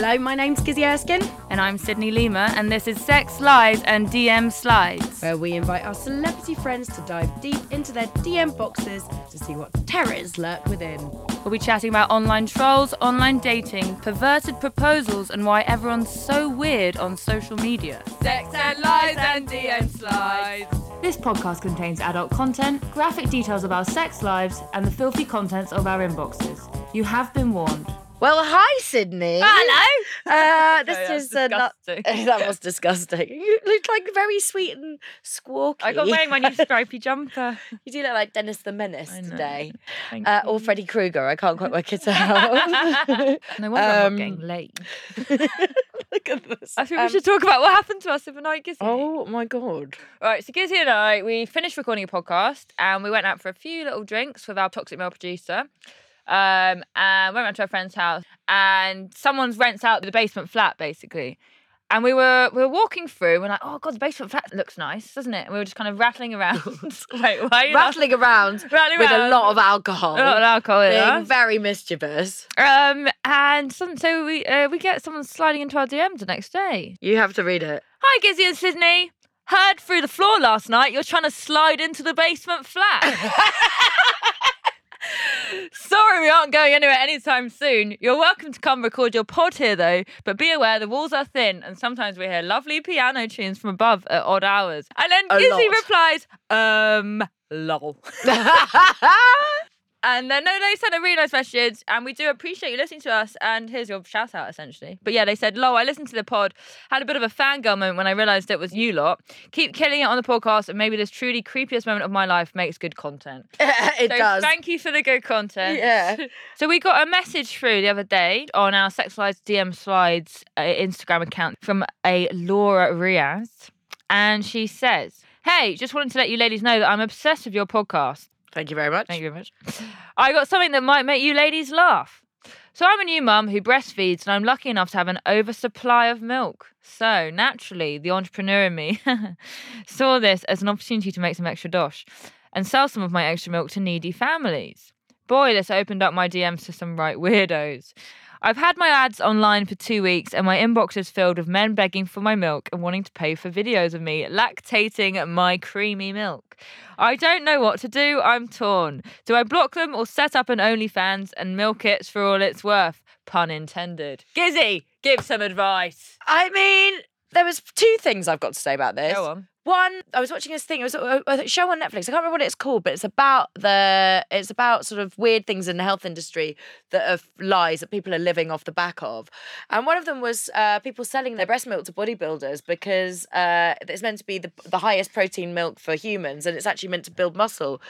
Hello, my name's Gizzi Erskine, And I'm Sydney Lima, and this is Sex, Lies, and DM Slides. where we invite our celebrity friends to dive deep into their DM boxes to see what terrors lurk within. We'll be chatting about online trolls, online dating, perverted proposals, and why everyone's so weird on social media. Sex and lies and DM slides. This podcast contains adult content, graphic details of our sex lives, and the filthy contents of our inboxes. You have been warned. Well, hi, Sydney. Hello. Uh, this Sorry, that was is uh, not- that was disgusting. You look like very sweet and squawky. I got wearing my new stripy jumper. You do look like Dennis the Menace today, uh, or. Freddy Krueger. I can't quite work it out. No wonder I'm Um, not getting late. look at this. I think Um, we should talk about what happened to us overnight, Gizzi. Oh my god. Right, so Gizzi and I, we finished recording a podcast and we went out for a few little drinks with our toxic male producer. Um, and went round to our friend's house and someone's rents out the basement flat basically. And we were we were walking through, we're like, oh god, the basement flat looks nice, doesn't it? And we were just kind of rattling around. Wait, why are you Rattling around rattling with a lot of alcohol. a lot of alcohol being us. very mischievous. Um, and some, so we uh, we get someone sliding into our DMs the next day. You have to read it. Hi, Gizzi and Sydney. Heard through the floor last night you're trying to slide into the basement flat. Sorry, we aren't going anywhere anytime soon. You're welcome to come record your pod here, though, but be aware the walls are thin and sometimes we hear lovely piano tunes from above at odd hours. And then A Gizzi lot. replies, um, lol. And then, no, they sent a really nice message, and we do appreciate you listening to us. And here's your shout out, essentially. But yeah, they said, Lol, I listened to the pod, had a bit of a fangirl moment when I realised it was you lot. Keep killing it on the podcast, and maybe this truly creepiest moment of my life makes good content. it so does. thank you for the good content. Yeah. So we got a message through the other day on our Sex Lies DM Slides uh, Instagram account from a Laura Riaz. And she says, Hey, just wanted to let you ladies know that I'm obsessed with your podcast. Thank you very much. Thank you very much. I got something that might make you ladies laugh. So I'm a new mum who breastfeeds and I'm lucky enough to have an oversupply of milk. So naturally, the entrepreneur in me saw this as an opportunity to make some extra dosh and sell some of my extra milk to needy families. Boy, this opened up my DMs to some right weirdos. I've had my ads online for two weeks and my inbox is filled with men begging for my milk and wanting to pay for videos of me lactating my creamy milk. I don't know what to do. I'm torn. Do I block them or set up an OnlyFans and milk it for all it's worth? Pun intended. Gizzi, give some advice. I mean, there was two things I've got to say about this. Go on. One, I was watching this thing. It was a, a show on Netflix. I can't remember what it's called, but it's about the. It's about sort of weird things in the health industry that are lies that people are living off the back of. And one of them was uh, people selling their breast milk to bodybuilders because uh, it's meant to be the, the highest protein milk for humans, and it's actually meant to build muscle.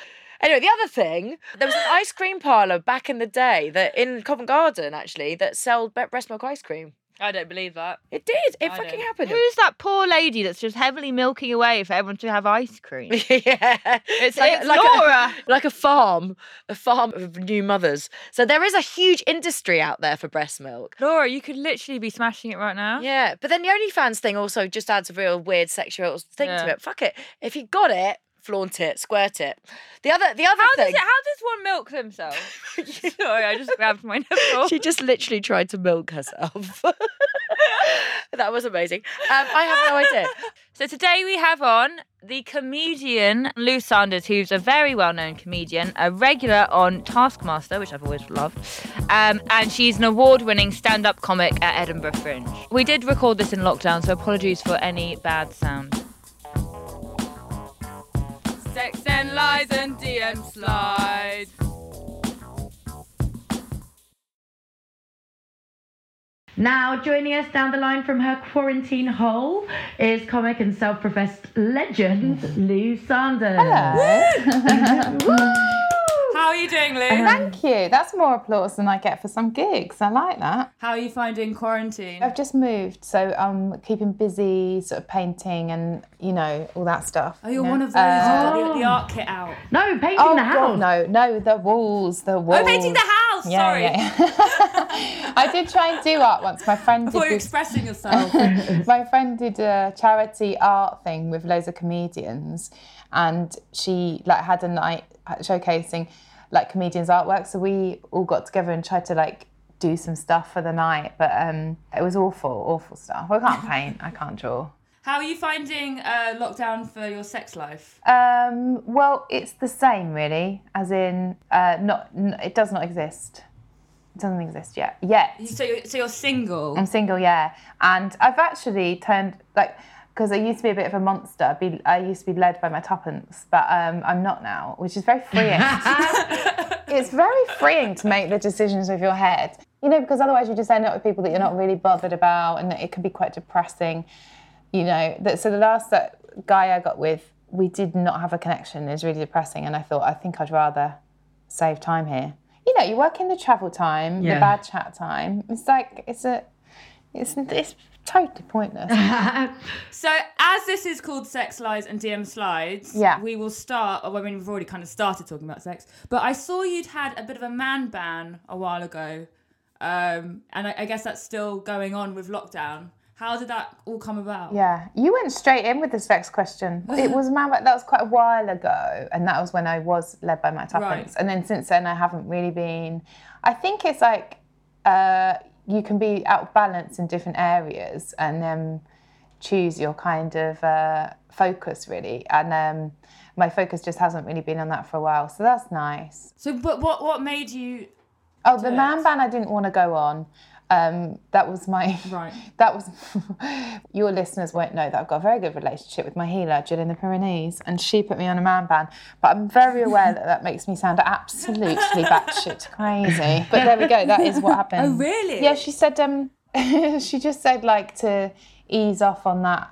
Anyway, the other thing, there was an ice cream parlor back in the day that in Covent Garden actually that sold breast milk ice cream. I don't believe that. It did. It I fucking don't. happened. Who's that poor lady that's just heavily milking away for everyone to have ice cream? yeah, It's like, like Laura. A, like a farm, a farm of new mothers. So there is a huge industry out there for breast milk. Laura, you could literally be smashing it right now. Yeah, but then the OnlyFans thing also just adds a real weird sexual thing Yeah. to it. Fuck it. If you got it, flaunt it, squirt it. The other, the other How does thing. it? How does one milk themselves? Sorry, I just grabbed my nipple. She just literally tried to milk herself. that was amazing. Um, I have no idea. So today we have on the comedian Lou Sanders, who's a very well-known comedian, a regular on Taskmaster, which I've always loved, um, and she's an award-winning stand-up comic at Edinburgh Fringe. We did record this in lockdown, so apologies for any bad sound. Sex and lies and DM slides. Now, joining us down the line from her quarantine hole is comic and self professed legend Lou Sanders. How are you doing, Lou? Thank you. That's more applause than I get for some gigs. I like that. How are you finding quarantine? I've just moved, so I'm keeping busy, sort of painting and you know all that stuff. Oh, you're you one of those Uh, who's got the, the art kit out. No, painting Oh the God, house. no, no, the walls, the walls. Oh, painting the house. Yeah, Sorry. yeah. I did try and do art once. My friend I did you were this. expressing yourself. my friend did a charity art thing with loads of comedians and she like had a night showcasing like comedians artwork so we all got together and tried to like do some stuff for the night. But um, it was awful, awful stuff. I can't paint. I can't draw. How are you finding uh, lockdown for your sex life? Um, well, it's the same, really. As in, uh, not n- it does not exist. It doesn't exist yet. Yet. So, you're, so you're single. I'm single, yeah. And I've actually turned like because I used to be a bit of a monster. Be, I used to be led by my tuppence, but um, I'm not now, which is very freeing. it's very freeing to make the decisions with your head, you know, because otherwise you just end up with people that you're not really bothered about, and it can be quite depressing. You know, that, so the last that guy I got with, we did not have a connection. It was really depressing, and I thought I think I'd rather save time here. You know, you work in the travel time, Yeah. the bad chat time. It's like it's a, it's it's totally pointless. So, as this is called Sex Lies and DM Slides, Yeah. we will start. Or I mean, we've already kind of started talking about sex, but I saw you'd had a bit of a man ban a while ago, um, and I, I guess that's still going on with lockdown. How did that all come about? Yeah, you went straight in with this sex question. It was man, that was quite a while ago, and that was when I was led by my tuppence. Right. And then since then, I haven't really been. I think it's like uh, you can be out of balance in different areas, and then choose your kind of uh, focus really. And um, my focus just hasn't really been on that for a while, so that's nice. So, but what what made you? Oh, the man ban I didn't want to go on. Um, that was my Right. That was your listeners won't know that I've got a very good relationship with my healer, Jill in the Pyrenees, and she put me on a man ban. But I'm very aware that that makes me sound absolutely batshit crazy. But there we go. That is what happened. Oh, really? Yeah. She said. Um, she just said like to ease off on that.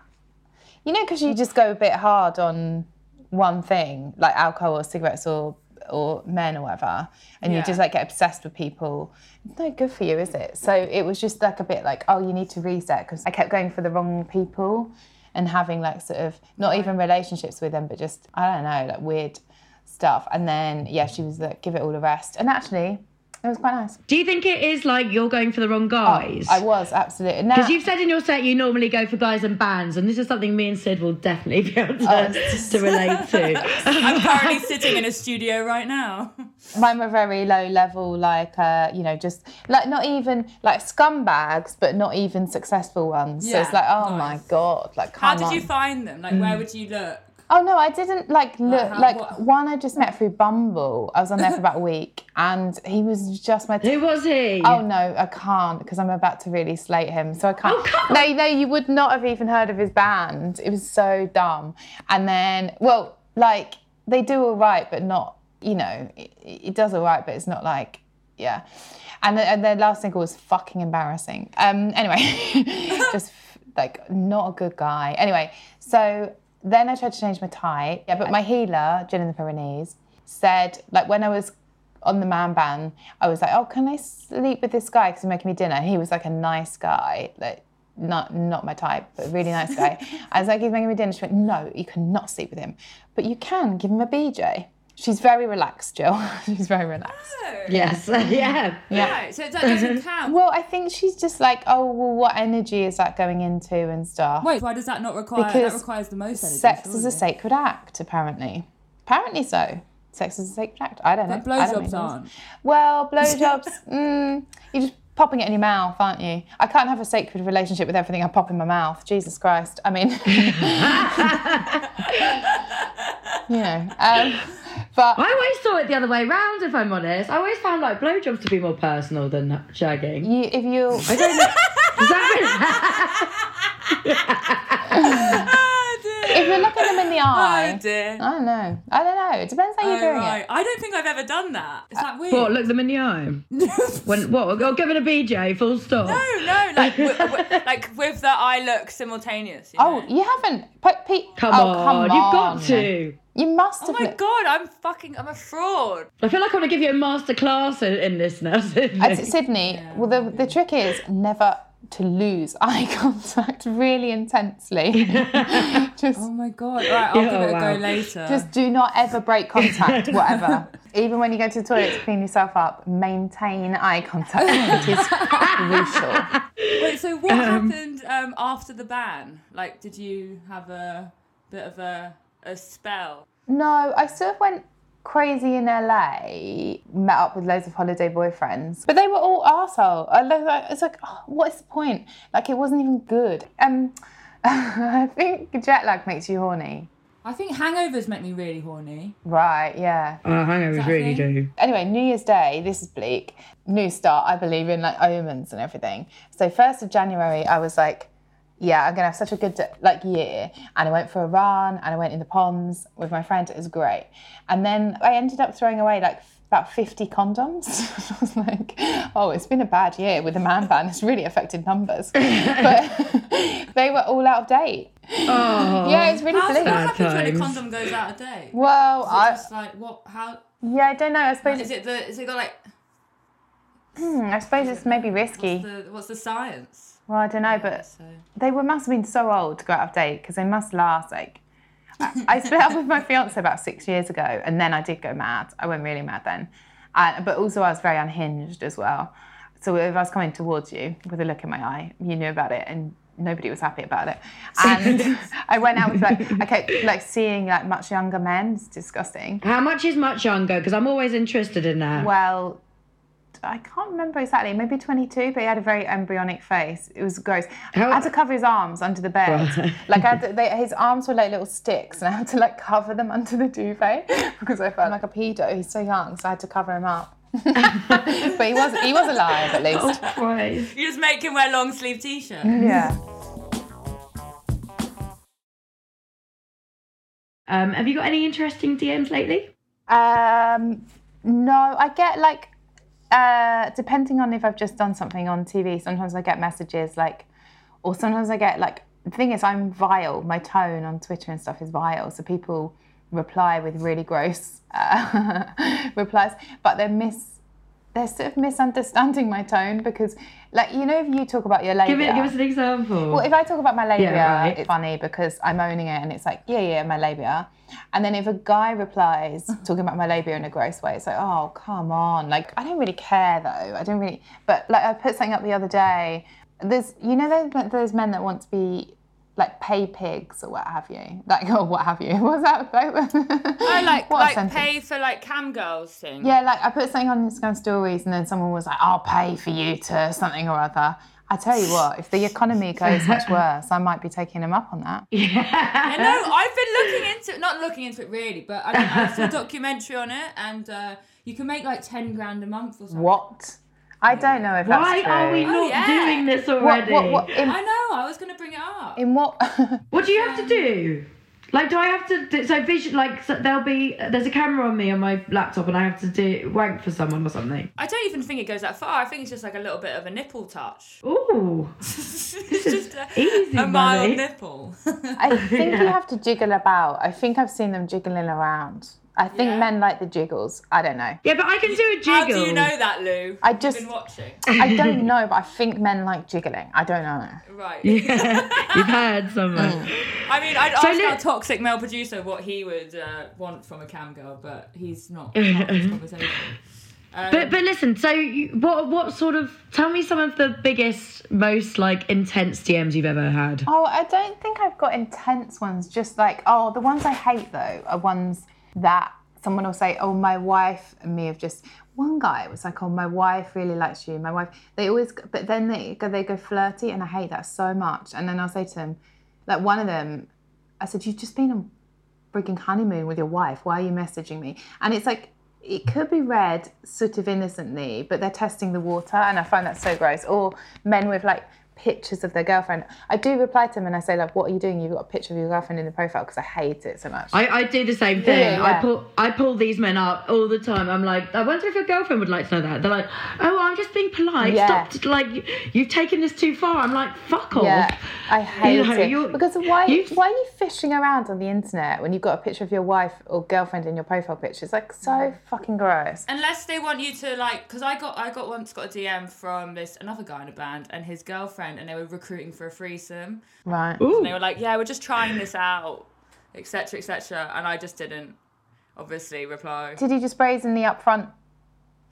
You know, because you just go a bit hard on one thing, like alcohol or cigarettes or or men or whatever, and you just like get obsessed with people. It's no good for you, is it? So it was just like a bit like, oh, you need to reset because I kept going for the wrong people and having like sort of not even relationships with them, but just I don't know, like weird stuff. And then yeah, she was like, give it all a rest, and actually, it was quite nice. Do you think it is like you're going for the wrong guys? I was absolutely. Now, Because you've said in your set you normally go for guys and bands, and this is something me and Sid will definitely be able to, Oh, just- to relate to. I'm currently sitting in a studio right now. mine were very low level, like uh, you know, just like not even like scumbags, but not even successful ones. so it's like, oh nice. my god, like How did on. you find them? Like, where would you look? Oh no, I didn't like look how- like what- one I just met through Bumble. I was on there for about a week, and he was just my. Who was he? Oh no, I can't because I'm about to really slate him. So I can't. Oh, come no, no, you would not have even heard of his band. It was so dumb. And then, well, like they do all right, but not. You know, it, it does all right, but it's not like, yeah. And the, and their last single was fucking embarrassing. Um. Anyway, just like not a good guy. Anyway, so then I tried to change my type. Yeah, but my healer, Jill in the Pyrenees, said like when I was on the man ban, I was like, oh, can I sleep with this guy because he's making me dinner? He was like a nice guy, like not not my type, but really nice guy. I was like, he's making me dinner. She went, no, you cannot sleep with him, but you can give him a BJ. She's very relaxed, Jill. She's very relaxed. Yes, yeah. Right, so that doesn't count. Well, I think she's just like, oh, well, what energy is that going into and stuff? Wait, why does that not require? Because that requires the most energy. Sex is a sacred act, apparently. Apparently so. Sex is a sacred act. I don't know. But I don't blowjobs aren't. Well, blowjobs, mm, you're just popping it in your mouth, aren't you? I can't have a sacred relationship with everything I pop in my mouth. Jesus Christ. I mean, you know. Um, but I always saw it the other way round, if I'm honest. I always found like blowjobs to be more personal than shagging. you, if you, I don't know. Does that oh, if you're looking them in the Oh eye, dear. I don't know. I don't know. It depends how you're Oh, doing right. it. I don't think I've ever done that. Is that weird? what? Look them in the eye. When what? Or give it a BJ. Full stop. No, no, like with, like with the eye look simultaneous. You Oh, you haven't? Pete, Come, oh, on, come you've got to. You must have. Oh my looked- god, I'm fucking, I'm a fraud. I feel like I want to give you a master class in, in this now. Sydney. At Sydney, well, the, the trick is never to lose eye contact really intensely. just, Oh my god. All right, I'll Yeah, give it a wow. go later. just do not ever break contact, whatever. Even when you go to the toilet to clean yourself up, maintain eye contact. it is crucial. Wait, so what happened um, after the ban? Like, did you have a bit of a a spell? No, I sort of went crazy in LA, met up with loads of holiday boyfriends, but they were all arsehole. I was like- It's like, oh, what is the point? Like, it wasn't even good. Um, I think jet lag makes you horny. I think hangovers make me really horny. Right, yeah. Oh, hangovers really do. Anyway, New Year's Day, this is bleak. New start, I believe in like omens and everything. So 1st of January, I was like, yeah, I'm gonna have such a good like year. And I went for a run and I went in the ponds with my friend. It was great. And then I ended up throwing away like about 50 condoms. I was like, oh, it's been a bad year with the man ban. It's really affected numbers. but they were all out of date. Oh, Yeah, it's really How does bleak. that happen when a condom goes out of date? Well, Is it I, just like what? How yeah, I don't know. I suppose, is it? The is it got like? hmm, I suppose it's maybe risky. What's the, what's the science? Well, I don't know, but So they were must have been so old to go out of date because they must last like. I, I split up with my fiance about six years ago, and then I did go mad. I went really mad then, uh, but also I was very unhinged as well. So if I was coming towards you with a look in my eye, you knew about it, and nobody was happy about it. And I went out with like I kept like seeing like much younger men. It's disgusting. How much is much younger? Because I'm always interested in that. Well, I can't remember exactly. Maybe 22, but he had a very embryonic face. It was gross. How- I had to cover his arms under the bed. Right. Like I had to, they, his arms were like little sticks, and I had to like cover them under the duvet because I felt like a pedo. He's so young, so I had to cover him up. but he was he was alive at least. Christ. you just make him wear long sleeve t-shirt. Yeah. Um, have you got any interesting DMs lately? Um, no, I get like, uh, depending on if I've just done something on TV, sometimes I get messages like, or sometimes I get like, the thing is, I'm vile. My tone on Twitter and stuff is vile. So people reply with really gross uh, replies, but they're mis. They're sort of misunderstanding my tone because, like, you know, if you talk about your labia, Give it. Give us an example. well, if I talk about my labia, yeah, right. it's funny because I'm owning it and it's like, yeah, yeah, my labia. And then if a guy replies talking about my labia in a gross way, it's like, oh, come on. Like, I don't really care though. I don't really, but like, I put something up the other day. There's, you know, those, those men that want to be like pay pigs or what have you. Like, or what have you. What's that? I like What like pay for like cam girls thing. Yeah, like I put something on Instagram stories and then someone was like, I'll pay for you to something or other. I tell you what, if the economy goes much worse, I might be taking him up on that. I know. I've been looking into not looking into it really, but I, I saw a documentary on it, and uh, you can make like ten grand a month or something. What? I don't know if that's Why true. are we Oh, not yeah. doing this already? what, what, in, I know. I was gonna bring it up. in what? What do you have to do? Like, do I have to? Do, so vision, like, so there'll be there's a camera on me on my laptop, and I have to do wank for someone or something. I don't even think it goes that far. I think it's just like a little bit of a nipple touch. Ooh, it's just a, easy a mild nipple. I think you have to jiggle about. I think I've seen them jiggling around. I think Yeah. men like the jiggles. I don't know. yeah, but I can do a jiggle. How do you know that, Lou? I You've just- been watching. I don't know, but I think men like jiggling. I don't know. Right. You've heard someone. I mean, I'd So ask li- our toxic male producer what he would uh, want from a cam girl, but he's not part of this conversation. Um, But but listen, so you, what what sort of? Tell me some of the biggest, most like intense DMs you've ever had. Oh, I don't think I've got intense ones. Just like, oh, the ones I hate though are ones that someone will say, oh, my wife and me have just. One guy was like, oh, my wife really likes you. My wife. They always, but then they go, they go flirty, and I hate that so much. And then I'll say to them, like one of them, I said, you've just been on freaking honeymoon with your wife. Why are you messaging me? And it's like. It could be read sort of innocently, but they're testing the water, and I find that so gross. Or men with like pictures of their girlfriend. I do reply to them and I say like, "What are you doing? You've got a picture of your girlfriend in the profile," because I hate it so much. I, I do the same thing. Yeah, I pull I pull these men up all the time. I'm like, I wonder if your girlfriend would like to know that. They're like, oh, I'm just being polite. Yeah. Stop. Like, you've taken this too far. I'm like, fuck off. yeah, I hate know, it you're- because why? Why are you fishing around on the internet when you've got a picture of your wife or girlfriend in your profile picture? It's like so fucking gross. Unless they want you to like, because I got I got once got a DM from this another guy in a band and his girlfriend, and they were recruiting for a threesome. Right. Ooh. And they were like, "Yeah, we're just trying this out, etc., etc." And I just didn't, obviously, reply. Did you just brazenly the upfront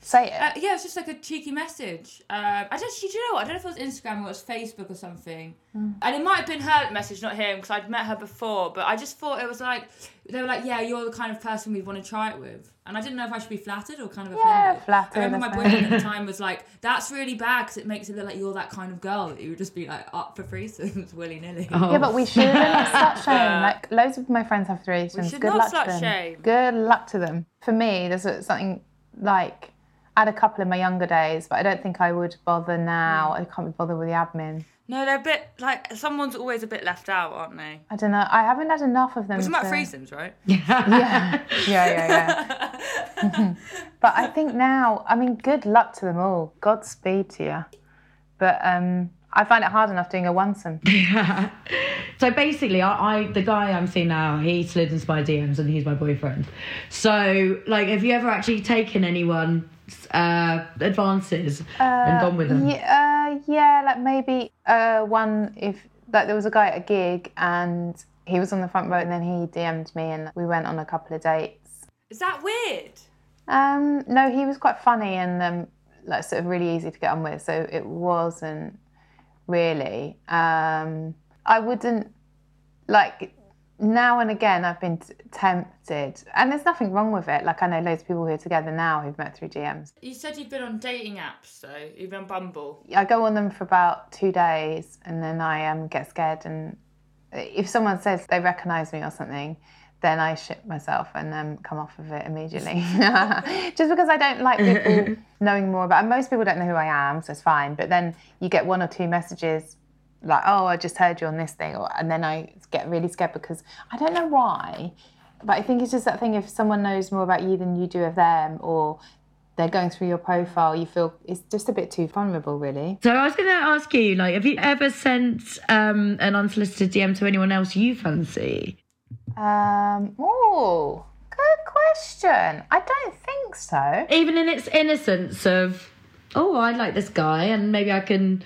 Say it. Uh, yeah, it's just like a cheeky message. Uh, I don't. Do you know what? I don't know if it was Instagram or it was Facebook or something. Mm. And it might have been her message, not him, because I'd met her before. But I just thought it was like they were like, "Yeah, you're the kind of person we'd want to try it with." And I didn't know if I should be flattered or kind of Yeah, offended. flattered, I remember my boyfriend at the time was like, "That's really bad because it makes it look like you're that kind of girl that you would just be like up for threesomes willy nilly." Oh. Yeah, but we shouldn't. Such shame. Like loads of my friends have threesomes. We should Good not luck slut to them. shame. Good luck to them. For me, there's something like I had a couple in my younger days, but I don't think I would bother now. I can't be bothered with the admin. No, they're a bit like someone's always a bit left out, aren't they? I don't know. I haven't had enough of them. It's about to- threesomes, right? Yeah, yeah, yeah, yeah. but I think now, I mean, good luck to them all. Godspeed to you. But um, I find it hard enough doing a onesome. Yeah. So basically, I, I the guy I'm seeing now, he slid into my DMs and he's my boyfriend. So, like, have you ever actually taken anyone's uh, advances and gone with them? Yeah, uh, yeah, like maybe uh, one if like there was a guy at a gig and he was on the front row and then he DM'd me and we went on a couple of dates. Is that weird? Um, no, he was quite funny and um, like sort of really easy to get on with, so it wasn't really. Um, I wouldn't like now and again I've been t- tempted, and there's nothing wrong with it. Like I know loads of people who are together now who've met through DMs. You said you've been on dating apps, though. You've been on Bumble. I go on them for about two days and then I um, get scared. And if someone says they recognise me or something, then I shit myself and then come off of it immediately. Just because I don't like people knowing more about. And most people don't know who I am, so it's fine. But then you get one or two messages like, "Oh, I just heard you on this thing," or, and then I get really scared because I don't know why. But I think it's just that thing. If someone knows more about you than you do of them, or they're going through your profile, you feel it's just a bit too vulnerable, really. So I was going to ask you, like, have you ever sent um, an unsolicited DM to anyone else you fancy? Um, oh, good question. I don't think so. Even in its innocence of, oh, I like this guy, and maybe I can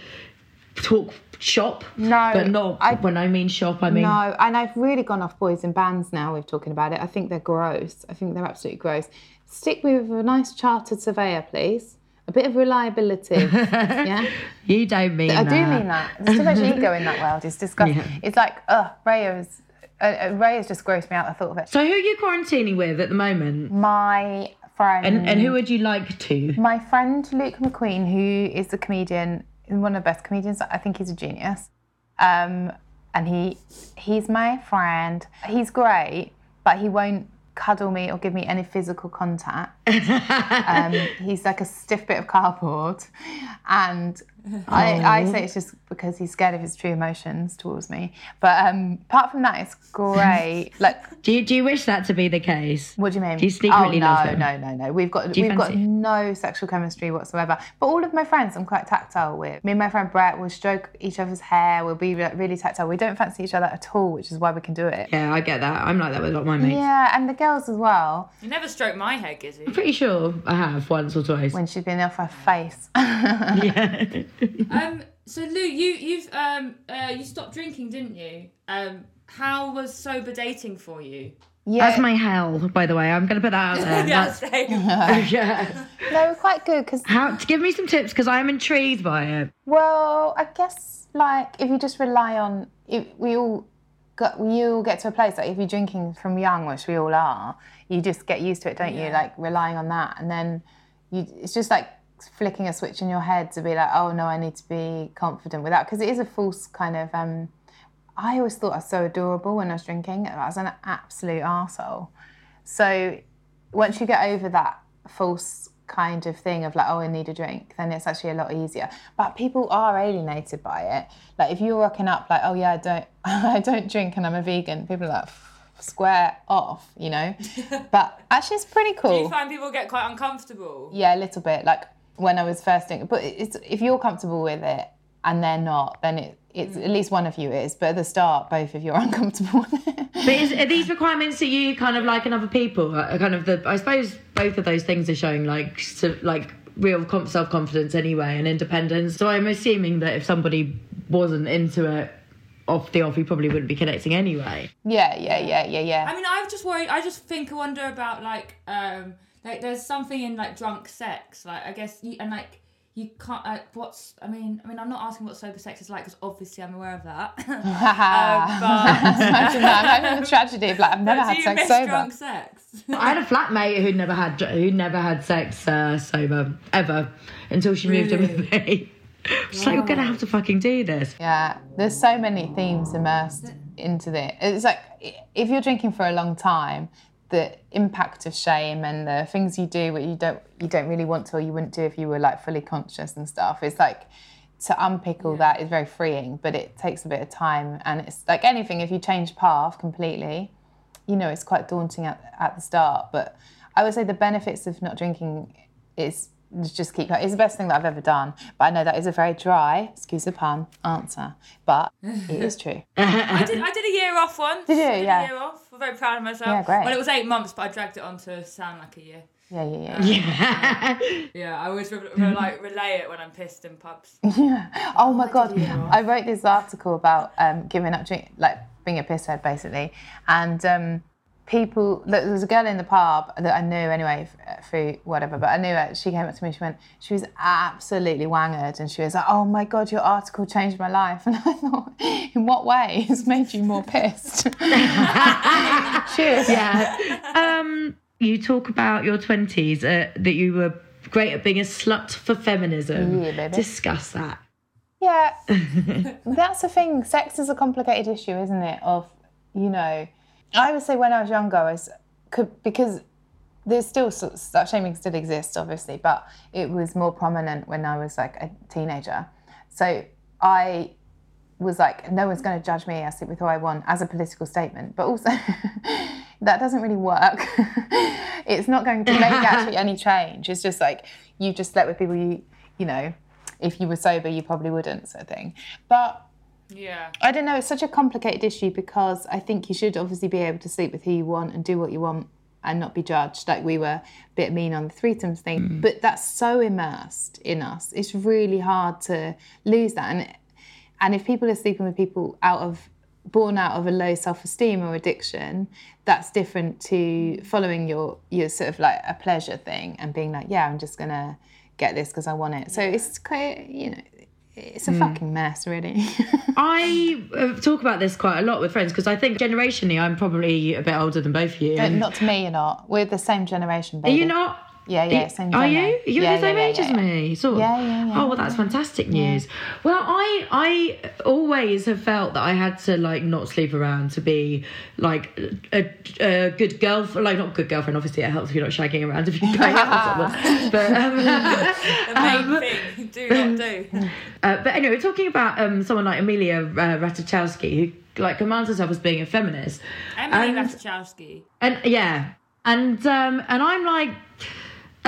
talk shop. No, but not I- when I mean shop. I mean, No, and I've really gone off boys and bands now with talking about it. I think they're gross. I think they're absolutely gross. Stick with a nice chartered surveyor, please. A bit of reliability. yeah. you don't mean I do mean that. There's too much ego in that world. It's disgusting. Yeah. It's like, ugh, Rayo's. Uh, uh, Rayo's just grossed me out. I thought of it. So who are you quarantining with at the moment? My friend. And and who would you like to? My friend Luke McQueen, who is a comedian, one of the best comedians. I think he's a genius. Um, and he he's my friend. He's great, but he won't cuddle me or give me any physical contact. Um, he's like a stiff bit of cardboard, and I, I say it's just because he's scared of his true emotions towards me. But um, apart from that, it's great. Like, Do you, do you wish that to be the case? what do you mean? Do you secretly oh, no, love him? no, no, no. We've got we've got fancy? no sexual chemistry whatsoever. But all of my friends, I'm quite tactile with. Me and my friend Brett will stroke each other's hair. We'll be like, really tactile. We don't fancy each other at all, which is why we can do it. Yeah, I get that. I'm like that with a lot of my mates. Yeah, and the girls as well. You never stroke my hair, Gizzi. Pretty sure I have once or twice. When she's been off her face. yeah. Um. So Lou, you you've um uh you stopped drinking, didn't you? Um. How was sober dating for you? yeah, That's my hell, by the way. I'm going to put that out there. Yeah, That's- same. yeah. no, quite good because How, to give me some tips because I am intrigued by it. Well, I guess like if you just rely on, if we all got, we get to a place like if you're drinking from young, which we all are, you just get used to it, don't you? Like relying on that, and then you, it's just like flicking a switch in your head to be like, oh no, I need to be confident with that because it is a false kind of. um I always thought I was so adorable when I was drinking. I was an absolute arsehole. So once you get over that false kind of thing of like, oh, I need a drink, then it's actually a lot easier. But people are alienated by it. Like if you're rocking up like, oh yeah, I don't, I don't drink and I'm a vegan, people are like, square off, you know. but actually, it's pretty cool. Do you find people get quite uncomfortable? Yeah, a little bit. Like when I was first doing it, but it's if you're comfortable with it and they're not, then it. It's at least one of you is, but at the start, both of you are uncomfortable. But is, are these requirements that you kind of like in other people? Kind of the, I suppose both of those things are showing like, so, like real com- self confidence anyway and independence. So I'm assuming that if somebody wasn't into it off the off, you probably wouldn't be connecting anyway. Yeah, yeah, yeah, yeah, yeah. I mean, I've just worried. I just think, I wonder about like, um, like there's something in like drunk sex. Like I guess you and like you can't. Uh, what's I mean? I mean, I'm not asking what sober sex is like because obviously I'm aware of that. Imagine that. I'm having a tragedy of like, I've never but had do you sex miss sober. drunk sex? I had a flatmate who'd never had who never had sex uh, sober ever until she moved in with me. She's like, we're gonna have to fucking do this. Yeah, there's so many themes immersed into it. It's like if you're drinking for a long time, the impact of shame and the things you do what you don't you don't really want to or you wouldn't do if you were like fully conscious and stuff. It's like to unpick all that is very freeing, but it takes a bit of time and it's like anything, if you change path completely, you know it's quite daunting at, at the start. But I would say the benefits of not drinking is just keep it's the best thing that I've ever done. But I know that is a very dry, excuse the pun, answer. But it is true. I did. I did a year off once. Did you? I did Yeah. A year off. I'm very proud of myself. Yeah, great. Well, it was eight months, but I dragged it on to sound like a year. Yeah, yeah, yeah. Yeah, I always re- re- like relay it when I'm pissed in pubs. Yeah. Oh my god, I wrote this article about um, giving up drink, like being a pisshead basically, and um, people. There was a girl in the pub that I knew anyway through whatever, but I knew her. She came up to me. She went, she was absolutely wangered, and she was like, "Oh my god, your article changed my life." And I thought, in what way? It's made you more pissed. Cheers. Yeah. Um, you talk about your twenties uh, that you were great at being a slut for feminism. Yeah, baby. Discuss that. Yeah, that's the thing. Sex is a complicated issue, isn't it? Of you know, I would say when I was younger, I was could because there's still slut shaming still exists, obviously, but it was more prominent when I was like a teenager. So I was like, no one's going to judge me. I sleep with who I want as a political statement, but also that doesn't really work. it's not going to make actually any change. It's just like you just slept with people you, you know, if you were sober, you probably wouldn't, sort of thing. But Yeah. I don't know, it's such a complicated issue because I think you should obviously be able to sleep with who you want and do what you want and not be judged. Like we were a bit mean on the threesomes thing, mm. but that's so immersed in us. It's really hard to lose that. And and if people are sleeping with people out of born out of a low self-esteem or addiction, that's different to following your your sort of like a pleasure thing and being like, yeah, I'm just gonna get this because I want it. So it's quite, you know, it's a fucking mess, really. I uh, talk about this quite a lot with friends because I think generationally I'm probably a bit older than both of you. and- not to me, you're not. We're the same generation, baby. Are you not? Yeah, yeah, same Are gen, you? Are you Yeah, the same yeah, age yeah, as yeah. me? Sort of. Yeah, yeah, yeah, Oh well, that's fantastic news. Well, I I always have felt that I had to like not sleep around to be like a, a good girlfriend. Like not good girlfriend. Obviously, it helps if you're not shagging around if you're going out with someone. But um, The main thing. Do not do. uh, but anyway, we're talking about um, someone like Amelia uh, Ratajkowski who like commands herself as being a feminist. Emily And- Ratajkowski. And yeah, and um, and I'm like,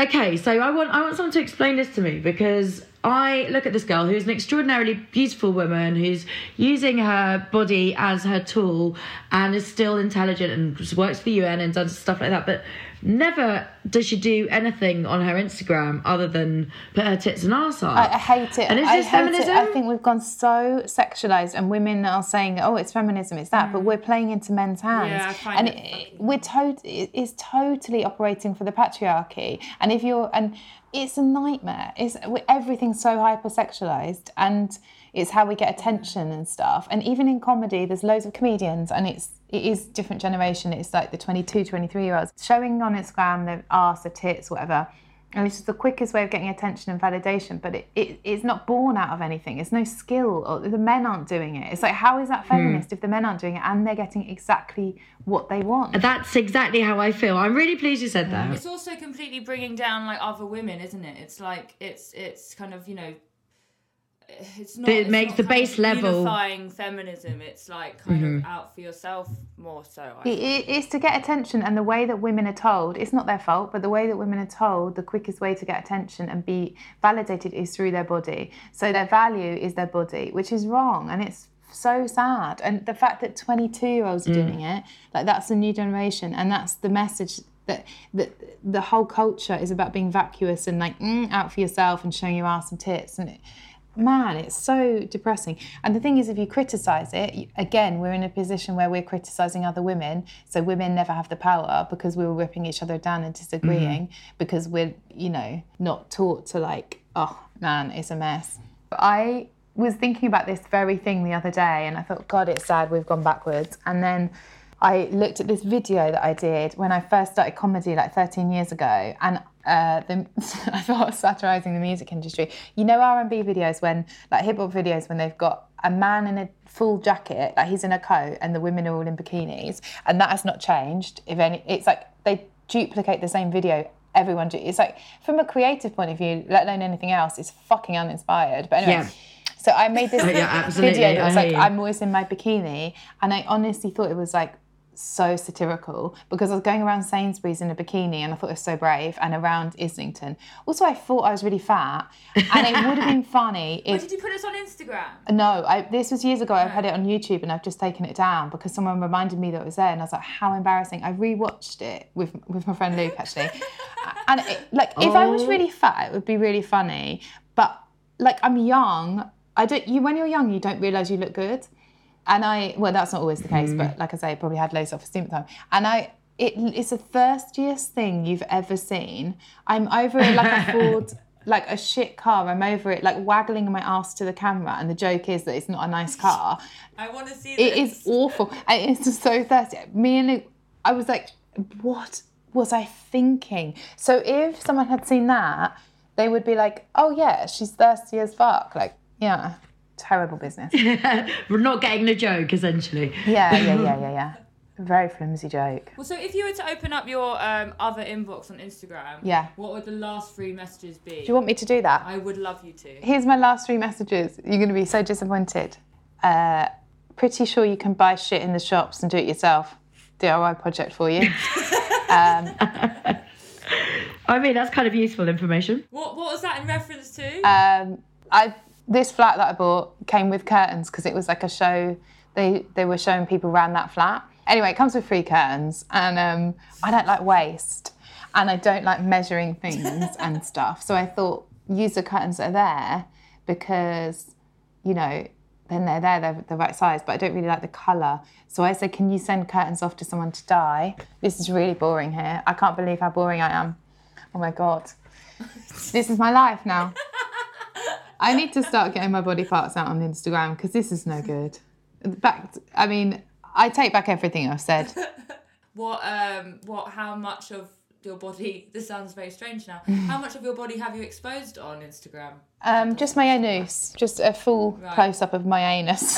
okay, so I want I want someone to explain this to me because I look at this girl who's an extraordinarily beautiful woman who's using her body as her tool and is still intelligent and works for the UN and does stuff like that, but never does she do anything on her Instagram other than put her tits and arse out. I, I hate it. And is I this hate feminism? It. I think we've gone so sexualized, and women are saying, "Oh, it's feminism, it's that," but we're playing into men's hands, Mm. Yeah, I and it it, we're it- it's totally operating for the patriarchy. And if you're, and it's a nightmare. It's everything's so hypersexualized, and it's how we get attention and stuff. And even in comedy, there's loads of comedians, and it's it is different generation. It's like the 22, 23 year olds showing on Instagram their arse, their tits, whatever. And it's just the quickest way of getting attention and validation, but it, it, it's not born out of anything. It's no skill, or the men aren't doing it. It's like, how is that hmm. feminist if the men aren't doing it and they're getting exactly what they want? That's exactly how I feel. I'm really pleased you said that. It's also completely bringing down like other women, isn't it? It's like it's it's kind of you know. It's not. It it's makes not the base level- Mm-hmm. Unifying feminism. It's like kind of out for yourself more so. I It, it- it's to get attention, and the way that women are told, it's not their fault, but the way that women are told, the quickest way to get attention and be validated is through their body. So their value is their body, which is wrong, and it's so sad. And the fact that 22 year olds are doing it, like that's the new generation, and that's the message. That, that the whole culture is about being vacuous and like mm, out for yourself and showing your ass and tits and it, man, it's so depressing. And the thing is, if you criticize it, again, we're in a position where we're criticizing other women. So women never have the power because we were ripping each other down and disagreeing mm-hmm. because we're, you know, not taught to like, oh man, it's a mess. But I was thinking about this very thing the other day and I thought, God, it's sad we've gone backwards. And then I looked at this video that I did when I first started comedy like 13 years ago, and uh, the, I thought I was satirising the music industry. You know R&B videos when, like hip hop videos, when they've got a man in a full jacket, like he's in a coat, and the women are all in bikinis, and that has not changed. If any, it's like they duplicate the same video. Everyone, do, it's like from a creative point of view, let alone anything else, it's fucking uninspired. But anyway. Yeah. So I made this Yeah, video that was like. I'm always in my bikini. And I honestly thought it was like so satirical because I was going around Sainsbury's in a bikini and I thought it was so brave and around Islington. Also, I thought I was really fat and it would have been funny if. did you put this on Instagram? No, I, this was years ago. I've had it on YouTube and I've just taken it down because someone reminded me that it was there, and I was like, "How embarrassing!" I rewatched it with with my friend Luke actually, and it, like if I was really fat, it would be really funny. But like I'm young, I don't. You when you're young, you don't realize you look good, and I well, that's not always the case, but mm. like I say, I probably had low self esteem at the time, and I. It, it's the thirstiest thing you've ever seen. I'm over it like a Ford like a shit car. I'm over it, like waggling my ass to the camera. And the joke is that it's not a nice car. I want to see It this. is awful. And it's just so thirsty. Me and Luke, I was like, what was I thinking? So if someone had seen that, they would be like, oh yeah, she's thirsty as fuck. Like, yeah, terrible business. We're not getting the joke, essentially. yeah, yeah, yeah, yeah. Yeah. Very flimsy joke. Well, so if you were to open up your um, other inbox on Instagram, Yeah. what would the last three messages be? Do you want me to do that? I would love you to. Here's my last three messages. You're going to be so disappointed. Uh, pretty sure you can buy shit in the shops and do it yourself. DIY project for you. I mean, that's kind of useful information. What What was that in reference to? um, I this flat that I bought came with curtains because it was like a show. They they were showing people around that flat. Anyway, it comes with free curtains, and um, I don't like waste, and I don't like measuring things and stuff. So I thought use the curtains that are there because you know then they're there, they're the right size, but I don't really like the colour. So I said, Can you send curtains off to someone to dye? This is really boring here. I can't believe how boring I am. Oh my God. this is my life now. I need to start getting my body parts out on Instagram because this is no good. Back, I mean, I take back everything I've said. what um what how much of your body? This sounds very strange now. How much of your body have you exposed on Instagram? Um, just my anus, just a full Right. close up of my anus.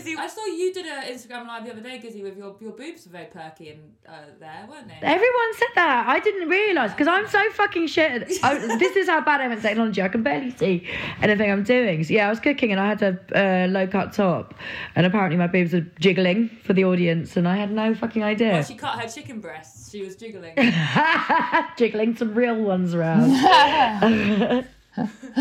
Gizzi, I saw you did an Instagram live the other day, Gizzi, with your your boobs were very perky and uh, there, weren't they? Everyone said that. I didn't realise because I'm so fucking shit. At, I, this is how bad I am at technology. I can barely see anything I'm doing. So yeah, I was cooking and I had a uh, low cut top, and apparently my boobs were jiggling for the audience, and I had no fucking idea. Well, she cut her chicken breasts. She was jiggling. jiggling some real ones around.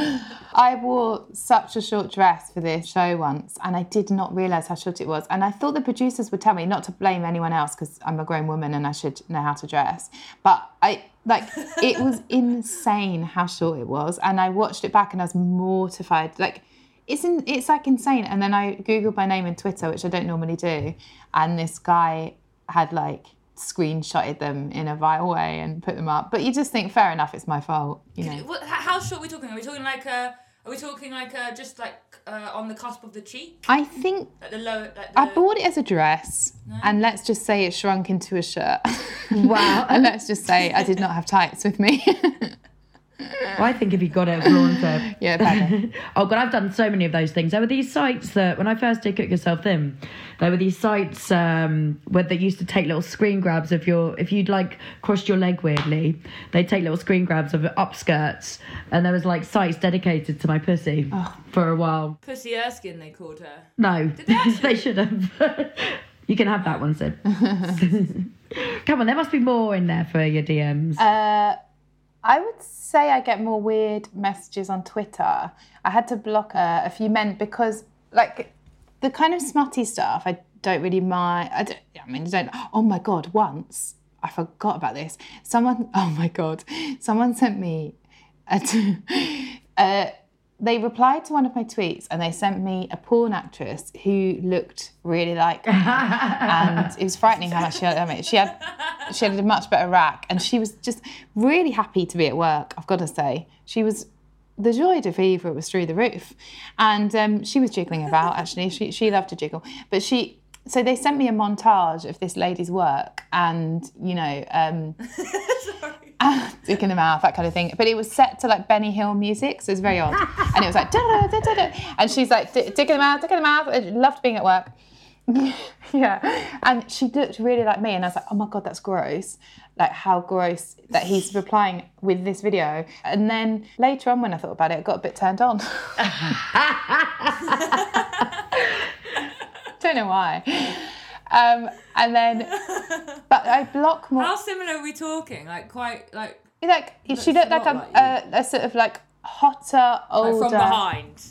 I wore such a short dress for this show once, and I did not realise how short it was. And I thought the producers would tell me not to blame anyone else because I'm a grown woman and I should know how to dress. But I like it was insane how short it was, and I watched it back and I was mortified. Like it's in, it's like insane. And then I googled my name in Twitter, which I don't normally do, and this guy had like screenshotted them in a vile way and put them up. But you just think, fair enough, it's my fault, you know. What, how short are we talking? Are we talking like a? are we talking like a, just like uh, on the cusp of the cheek, I think like the lower? Like the, I bought it as a dress, and let's just say it shrunk into a shirt. wow. and let's just say I did not have tights with me. I think if you got it, flaunted. yeah, badly. oh god, I've done so many of those things. There were these sites that when I first did Cook Yourself Thin, there were these sites um, where they used to take little screen grabs of your if you'd like crossed your leg weirdly, they'd take little screen grabs of upskirts, and there was like sites dedicated to my pussy for a while. Pussy Erskine, they called her. No, they they should have. you can have that one, Sid. Come on, there must be more in there for your DMs. Uh, I would say I get more weird messages on Twitter. I had to block uh, a few men because, like, the kind of smutty stuff I don't really mind. I, don't, I mean, I don't. Oh my god! Once I forgot about this. Someone, oh my god, someone sent me a. Uh, they replied to one of my tweets and they sent me a porn actress who looked really like me. and it was frightening how much she had. I mean, she had she had a much better rack and she was just really happy to be at work. I've got to say, she was the joie de vivre was through the roof, and um, she was jiggling about. Actually, she she loved to jiggle, but she. So they sent me a montage of this lady's work, and you know, um, dick in the mouth, that kind of thing. But it was set to like Benny Hill music, so it was very odd. And it was like, da, da, da, da, da. and she's like, "D- dick in the mouth, dick in the mouth. I loved being at work. yeah. And she looked really like me, and I was like, oh my God, that's gross. Like, how gross that he's replying with this video. And then later on, when I thought about it, I got a bit turned on. Don't know why. Um, and then, but I block more. How similar are we talking? Like quite like, like she looked a like a, a, a sort of like hotter, older. like from behind.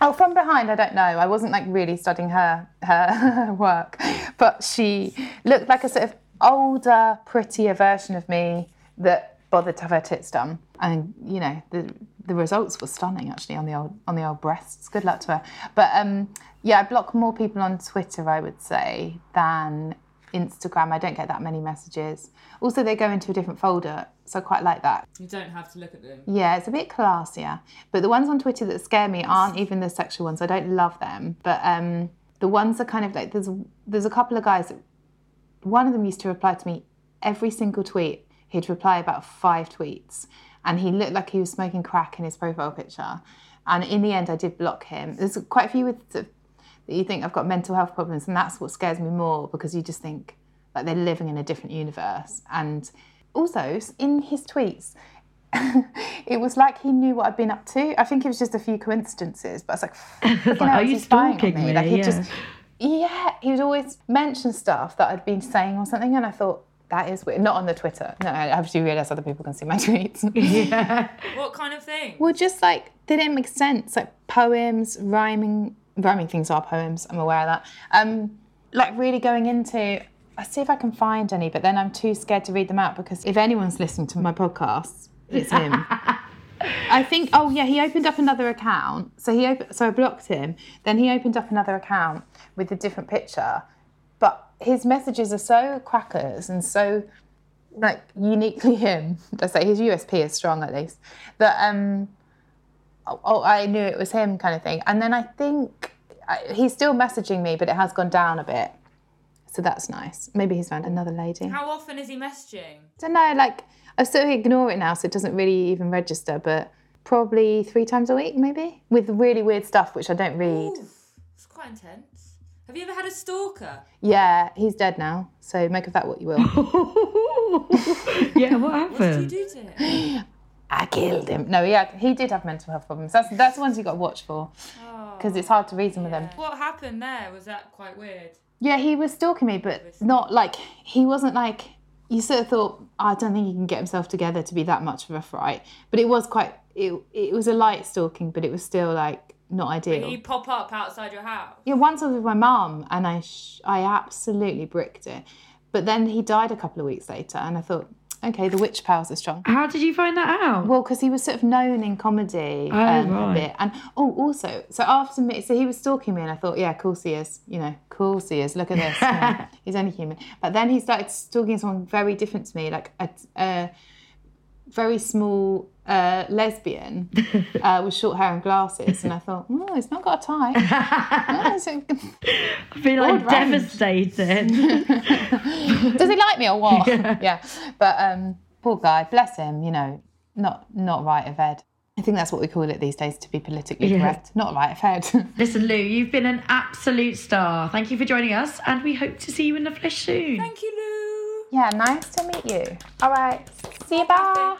Oh, from behind, I don't know. I wasn't like really studying her her work, but she looked like a sort of older, prettier version of me that bothered to have her tits done. And you know, the the results were stunning actually on the old on the old breasts. Good luck to her. But um, yeah, I block more people on Twitter, I would say, than Instagram. I don't get that many messages. Also, they go into a different folder, so I quite like that. You don't have to look at them. Yeah, it's a bit classier. But the ones on Twitter that scare me aren't even the sexual ones. I don't love them. But um, the ones are kind of like there's there's a couple of guys. That, one of them used to reply to me every single tweet. He'd reply about five tweets, and he looked like he was smoking crack in his profile picture. And in the end, I did block him. There's quite a few with that you think I've got mental health problems, and that's what scares me more because you just think like they're living in a different universe. And also in his tweets, it was like he knew what I'd been up to. I think it was just a few coincidences, but I was like, "Fucking hell, are you he spying on stalking me? Like he Yeah. just, yeah, he would always mention stuff that I'd been saying or something, and I thought that is weird. Not on the Twitter. No, I actually realise other people can see my tweets. yeah. What kind of thing? Well, just like they didn't make sense. Like poems, rhyming, rhyming things are poems. I'm aware of that. Um, like really going into. I see if I can find any, but then I'm too scared to read them out because if anyone's listening to my podcast, it's him. I think. Oh yeah, he opened up another account. So he opened. So I blocked him. Then he opened up another account with a different picture. But his messages are so crackers and so like uniquely him. I say his USP is strong at least. That um, oh, oh, I knew it was him kind of thing. And then I think I, he's still messaging me, but it has gone down a bit. So that's nice. Maybe he's found another lady. How often is he messaging? I don't know, like I sort of ignore it now, so it doesn't really even register. But probably three times a week, maybe, with really weird stuff which I don't read. Oof, it's quite intense. Have you ever had a stalker? Yeah, he's dead now, so make of that what you will. yeah, what happened? What did you do to him? I killed him. No, he had, he did have mental health problems. That's that's the ones you got to watch for because it's hard to reason with them. What happened there? Was that quite weird? Yeah, he was stalking me, but not like he wasn't like. You sort of thought, "Oh, I don't think he can get himself together to be that much of a fright. But it was quite. It it was a light stalking, but it was still like not ideal. Did he pop up outside your house? Yeah, once I was with my mum, and I sh- I absolutely bricked it. But then he died a couple of weeks later, and I thought, okay, the witch powers are strong. How did you find that out? Well, because he was sort of known in comedy Oh, um, right. a bit, and oh, also, so after me, so he was stalking me, and I thought, yeah, of course he is, you know, of course he is. Look at this, you know, he's only human. But then he started stalking someone very different to me, like a, a very small uh, lesbian uh, with short hair and glasses, and I thought, oh, he's not got a tie. Oh, I feel like devastated. Does he like me or what? Yeah. But um, poor guy, bless him. You know, not not right of Ed. I think that's what we call it these days to be politically Yeah. correct. Not right of head. Listen, Lou, you've been an absolute star. Thank you for joining us, and we hope to see you in the flesh soon. Thank you, Lou. Yeah, nice to meet you. All right. See you. Bye.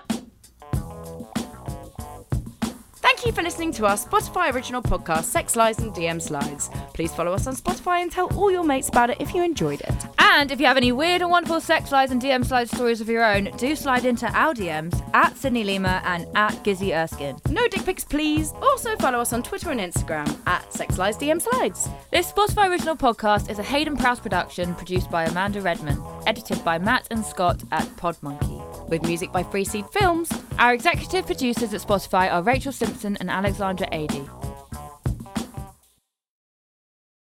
Thank you for listening to our Spotify original podcast, Sex Lies and DM Slides. Please follow us on Spotify and tell all your mates about it if you enjoyed it. And if you have any weird and wonderful sex lies and DM slide stories of your own, do slide into our DMs at Sydney Lima and at Gizzi Erskine. No dick pics, please. Also follow us on Twitter and Instagram at Sex Lies DM Slides. This Spotify original podcast is a Heydon Prowse production produced by Amanda Redman, edited by Matt and Scott at Podmonkey. With music by Free Seed Films. Our executive producers at Spotify are Rachel Simpson and Alexandra Adey.